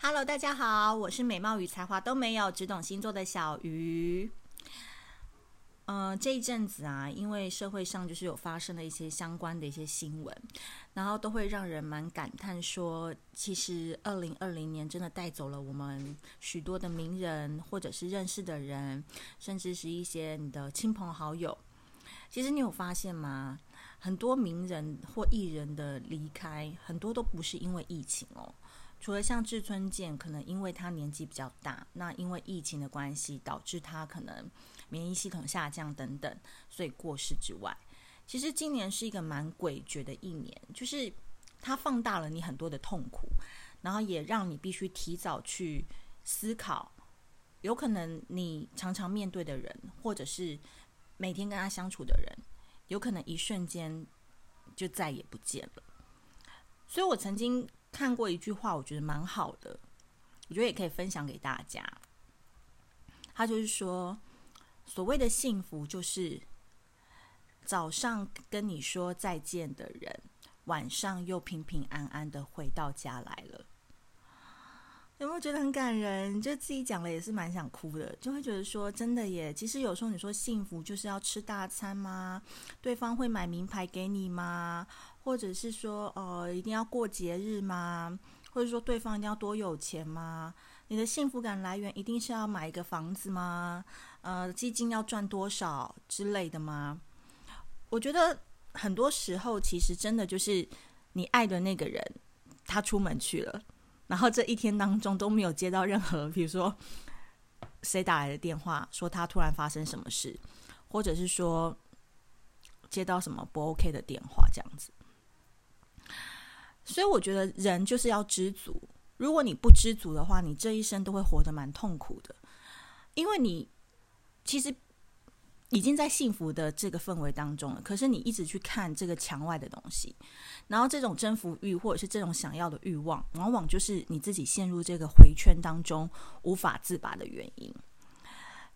Hello，大家好，我是美貌与才华都没有，只懂星座的小鱼。嗯、呃，这一阵子啊，因为社会上就是有发生了一些相关的一些新闻，然后都会让人蛮感叹说，其实二零二零年真的带走了我们许多的名人，或者是认识的人，甚至是一些你的亲朋好友。其实你有发现吗？很多名人或艺人的离开，很多都不是因为疫情哦。除了像志村健，可能因为他年纪比较大，那因为疫情的关系，导致他可能免疫系统下降等等，所以过世之外，其实今年是一个蛮诡谲的一年，就是它放大了你很多的痛苦，然后也让你必须提早去思考，有可能你常常面对的人，或者是每天跟他相处的人，有可能一瞬间就再也不见了。所以我曾经。看过一句话，我觉得蛮好的，我觉得也可以分享给大家。他就是说，所谓的幸福，就是早上跟你说再见的人，晚上又平平安安的回到家来了。有没有觉得很感人？就自己讲了也是蛮想哭的，就会觉得说，真的耶。其实有时候你说幸福就是要吃大餐吗？对方会买名牌给你吗？或者是说，呃，一定要过节日吗？或者说，对方一定要多有钱吗？你的幸福感来源一定是要买一个房子吗？呃，基金要赚多少之类的吗？我觉得很多时候，其实真的就是你爱的那个人，他出门去了，然后这一天当中都没有接到任何，比如说谁打来的电话，说他突然发生什么事，或者是说接到什么不 OK 的电话，这样子。所以我觉得人就是要知足。如果你不知足的话，你这一生都会活得蛮痛苦的，因为你其实已经在幸福的这个氛围当中了。可是你一直去看这个墙外的东西，然后这种征服欲或者是这种想要的欲望，往往就是你自己陷入这个回圈当中无法自拔的原因。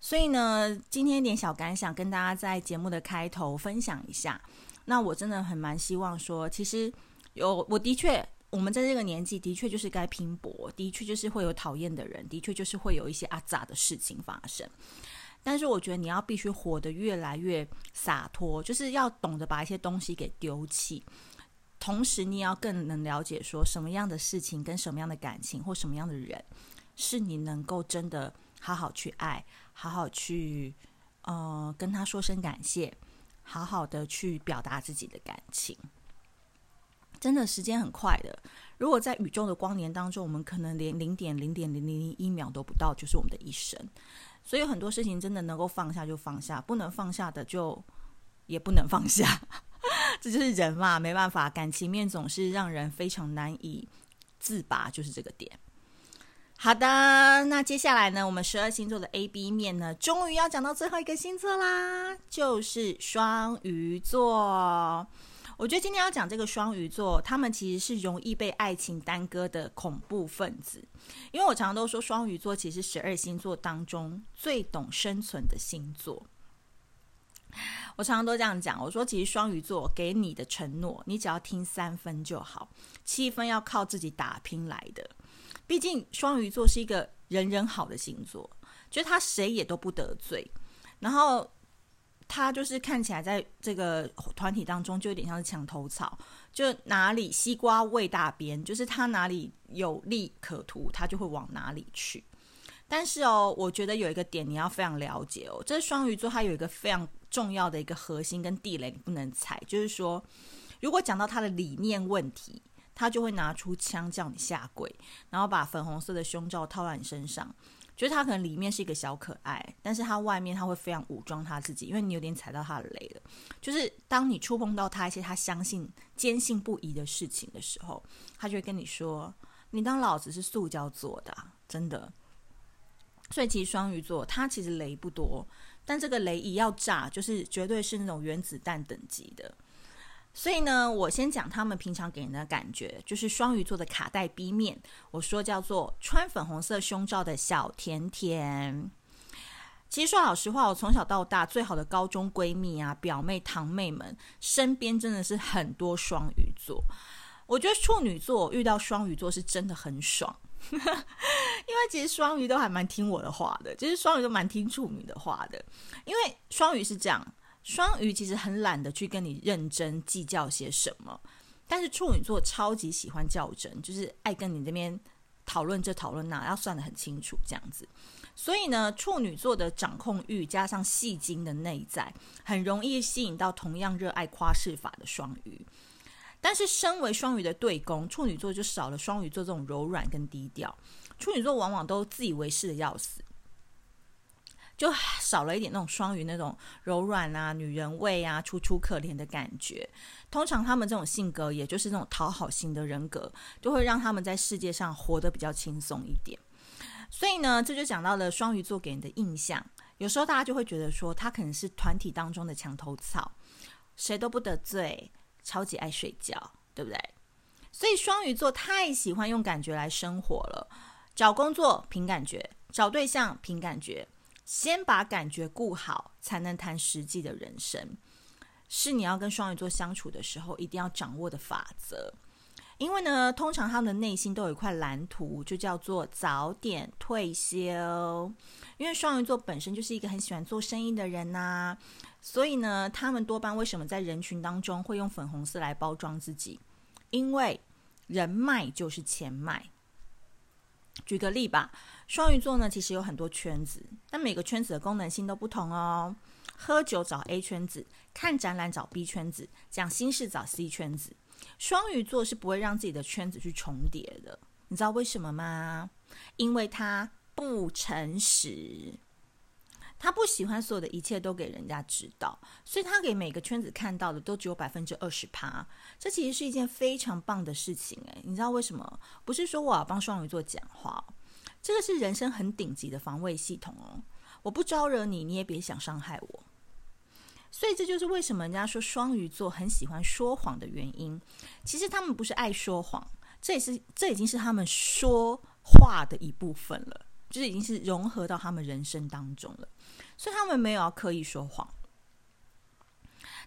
所以呢，今天一点小感想跟大家在节目的开头分享一下。那我真的很蛮希望说，其实。有，我的确，我们在这个年纪的确就是该拼搏，的确就是会有讨厌的人，的确就是会有一些阿杂的事情发生。但是我觉得你要必须活得越来越洒脱，就是要懂得把一些东西给丢弃，同时你也要更能了解说什么样的事情跟什么样的感情或什么样的人是你能够真的好好去爱，好好去呃跟他说声感谢，好好的去表达自己的感情。真的时间很快的，如果在宇宙的光年当中，我们可能连零点零点零零零一秒都不到，就是我们的一生。所以很多事情真的能够放下就放下，不能放下的就也不能放下。这就是人嘛，没办法，感情面总是让人非常难以自拔，就是这个点。好的，那接下来呢，我们十二星座的 A B 面呢，终于要讲到最后一个星座啦，就是双鱼座。我觉得今天要讲这个双鱼座，他们其实是容易被爱情耽搁的恐怖分子。因为我常常都说，双鱼座其实十二星座当中最懂生存的星座。我常常都这样讲，我说其实双鱼座给你的承诺，你只要听三分就好，七分要靠自己打拼来的。毕竟双鱼座是一个人人好的星座，就是他谁也都不得罪，然后。他就是看起来在这个团体当中就有点像是墙头草，就哪里西瓜喂大边，就是他哪里有利可图，他就会往哪里去。但是哦，我觉得有一个点你要非常了解哦，这双鱼座它有一个非常重要的一个核心跟地雷，你不能踩，就是说，如果讲到他的理念问题，他就会拿出枪叫你下跪，然后把粉红色的胸罩套在你身上。就是他可能里面是一个小可爱，但是他外面他会非常武装他自己，因为你有点踩到他的雷了。就是当你触碰到他一些他相信、坚信不疑的事情的时候，他就会跟你说：“你当老子是塑胶做的，真的。”所以其实双鱼座他其实雷不多，但这个雷一要炸，就是绝对是那种原子弹等级的。所以呢，我先讲他们平常给人的感觉，就是双鱼座的卡带 B 面，我说叫做穿粉红色胸罩的小甜甜。其实说老实话，我从小到大最好的高中闺蜜啊、表妹、堂妹们身边真的是很多双鱼座。我觉得处女座遇到双鱼座是真的很爽，因为其实双鱼都还蛮听我的话的，其实双鱼都蛮听处女的话的。因为双鱼是这样，双鱼其实很懒得去跟你认真计较些什么，但是处女座超级喜欢较真，就是爱跟你这边讨论这讨论那，要算得很清楚这样子。所以呢，处女座的掌控欲加上戏精的内在，很容易吸引到同样热爱夸饰法的双鱼。但是，身为双鱼的对宫，处女座就少了双鱼座这种柔软跟低调。处女座往往都自以为是的要死，就少了一点那种双鱼那种柔软啊、女人味啊、楚楚可怜的感觉。通常他们这种性格，也就是那种讨好型的人格，就会让他们在世界上活得比较轻松一点。所以呢，这就讲到了双鱼座给人的印象。有时候大家就会觉得说，他可能是团体当中的墙头草，谁都不得罪，超级爱睡觉，对不对？所以双鱼座太喜欢用感觉来生活了，找工作凭感觉，找对象凭感觉，先把感觉顾好，才能谈实际的人生。是你要跟双鱼座相处的时候，一定要掌握的法则。因为呢，通常他们的内心都有一块蓝图，就叫做早点退休。因为双鱼座本身就是一个很喜欢做生意的人呐、所以呢，他们多半为什么在人群当中会用粉红色来包装自己？因为人脉就是钱脉。举个例吧，双鱼座呢，其实有很多圈子，但每个圈子的功能性都不同哦。喝酒找 A 圈子，看展览找 B 圈子，讲心事找 C 圈子。双鱼座是不会让自己的圈子去重叠的，你知道为什么吗？因为他不诚实，他不喜欢所有的一切都给人家知道，所以他给每个圈子看到的都只有百分之二十趴。这其实是一件非常棒的事情诶，你知道为什么？不是说我要帮双鱼座讲话，这个是人生很顶级的防卫系统哦。我不招惹你，你也别想伤害我。所以这就是为什么人家说双鱼座很喜欢说谎的原因。其实他们不是爱说谎，这也是这已经是他们说话的一部分了，就是已经是融合到他们人生当中了。所以他们没有要刻意说谎，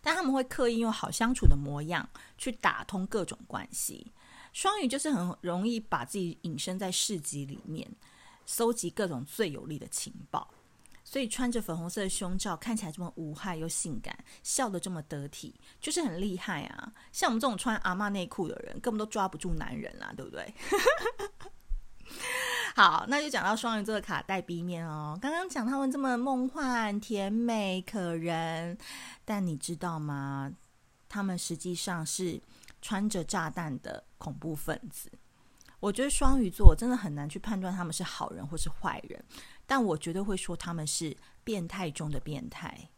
但他们会刻意用好相处的模样去打通各种关系。双鱼就是很容易把自己隐身在市集里面，搜集各种最有利的情报。所以穿着粉红色的胸罩，看起来这么无害又性感，笑得这么得体，就是很厉害啊！像我们这种穿阿妈内裤的人，根本都抓不住男人啦，对不对？好，那就讲到双鱼座的卡带 B 面哦。刚刚讲他们这么梦幻、甜美、可人，但你知道吗？他们实际上是穿着炸弹的恐怖分子。我觉得双鱼座真的很难去判断他们是好人或是坏人。但我绝对会说他们是变态中的变态。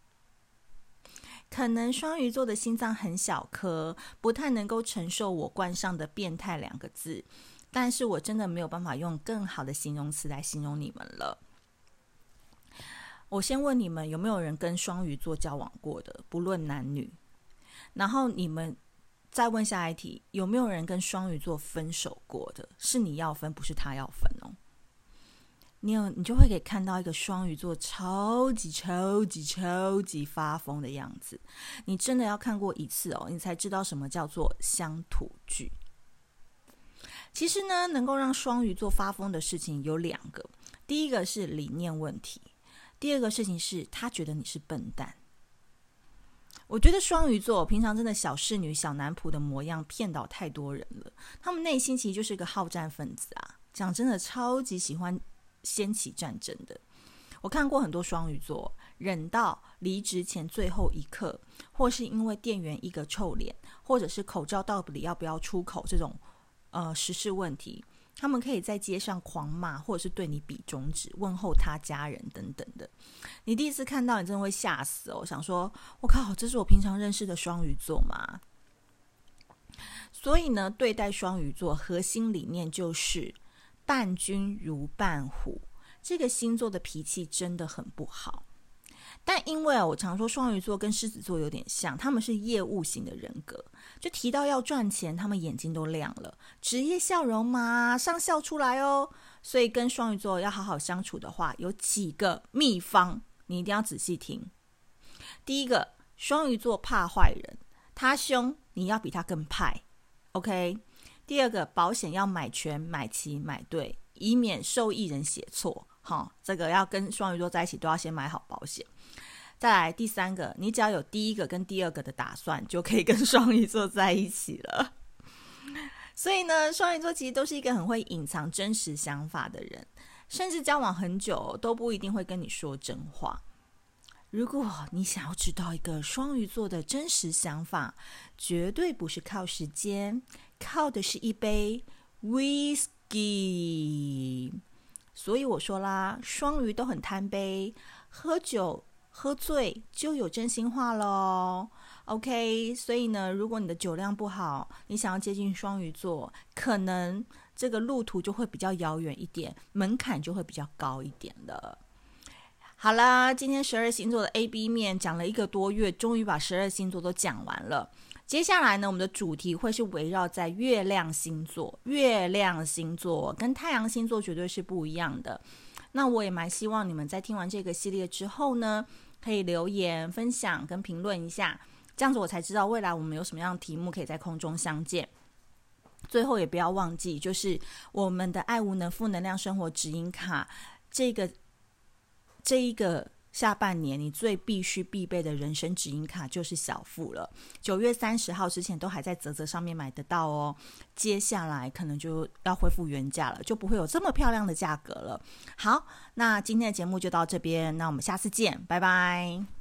可能双鱼座的心脏很小颗，不太能够承受我冠上的“变态”两个字。但是我真的没有办法用更好的形容词来形容你们了。我先问你们有没有人跟双鱼座交往过的，不论男女。然后你们再问下一题，有没有人跟双鱼座分手过的？是你要分，不是他要分哦。你有，你就会可以看到一个双鱼座超级超级超级发疯的样子。你真的要看过一次哦，你才知道什么叫做乡土剧。其实呢，能够让双鱼座发疯的事情有两个，第一个是理念问题，第二个事情是他觉得你是笨蛋。我觉得双鱼座平常真的小侍女、小男仆的模样骗倒太多人了，他们内心其实就是一个好战分子啊。讲真的，超级喜欢。掀起战争的，我看过很多双鱼座忍到离职前最后一刻，或是因为店员一个臭脸，或者是口罩到底要不要出口这种呃时事问题，他们可以在街上狂骂，或者是对你比中指，问候他家人等等的。你第一次看到，你真的会吓死哦！我想说，我靠，这是我平常认识的双鱼座吗？所以呢，对待双鱼座核心理念就是。伴君如伴虎，这个星座的脾气真的很不好。但因为我常说双鱼座跟狮子座有点像，他们是业务型的人格，就提到要赚钱，他们眼睛都亮了，职业笑容马上笑出来哦。所以跟双鱼座要好好相处的话，有几个秘方，你一定要仔细听。第一个，双鱼座怕坏人，他凶，你要比他更派，OK。第二个，保险要买全、买齐、买对，以免受益人写错。好，这个要跟双鱼座在一起都要先买好保险。再来第三个，你只要有第一个跟第二个的打算，就可以跟 双鱼座在一起了。所以呢，双鱼座其实都是一个很会隐藏真实想法的人，甚至交往很久都不一定会跟你说真话。如果你想要知道一个双鱼座的真实想法，绝对不是靠时间，靠的是一杯 whisky。所以我说啦，双鱼都很贪杯，喝酒喝醉就有真心话喽。OK，所以呢，如果你的酒量不好，你想要接近双鱼座，可能这个路途就会比较遥远一点，门槛就会比较高一点的。好啦，今天十二星座的 A、B 面讲了一个多月，终于把十二星座都讲完了。接下来呢，我们的主题会是围绕在月亮星座。月亮星座跟太阳星座绝对是不一样的。那我也蛮希望你们在听完这个系列之后呢，可以留言分享跟评论一下，这样子我才知道未来我们有什么样的题目可以在空中相见。最后也不要忘记，就是我们的爱无能负能量生活指引卡这个。这一个下半年，你最必须必备的人生指引卡就是小富了。九月三十号之前都还在泽泽上面买得到哦。接下来可能就要恢复原价了，就不会有这么漂亮的价格了。好，那今天的节目就到这边，那我们下次见，拜拜。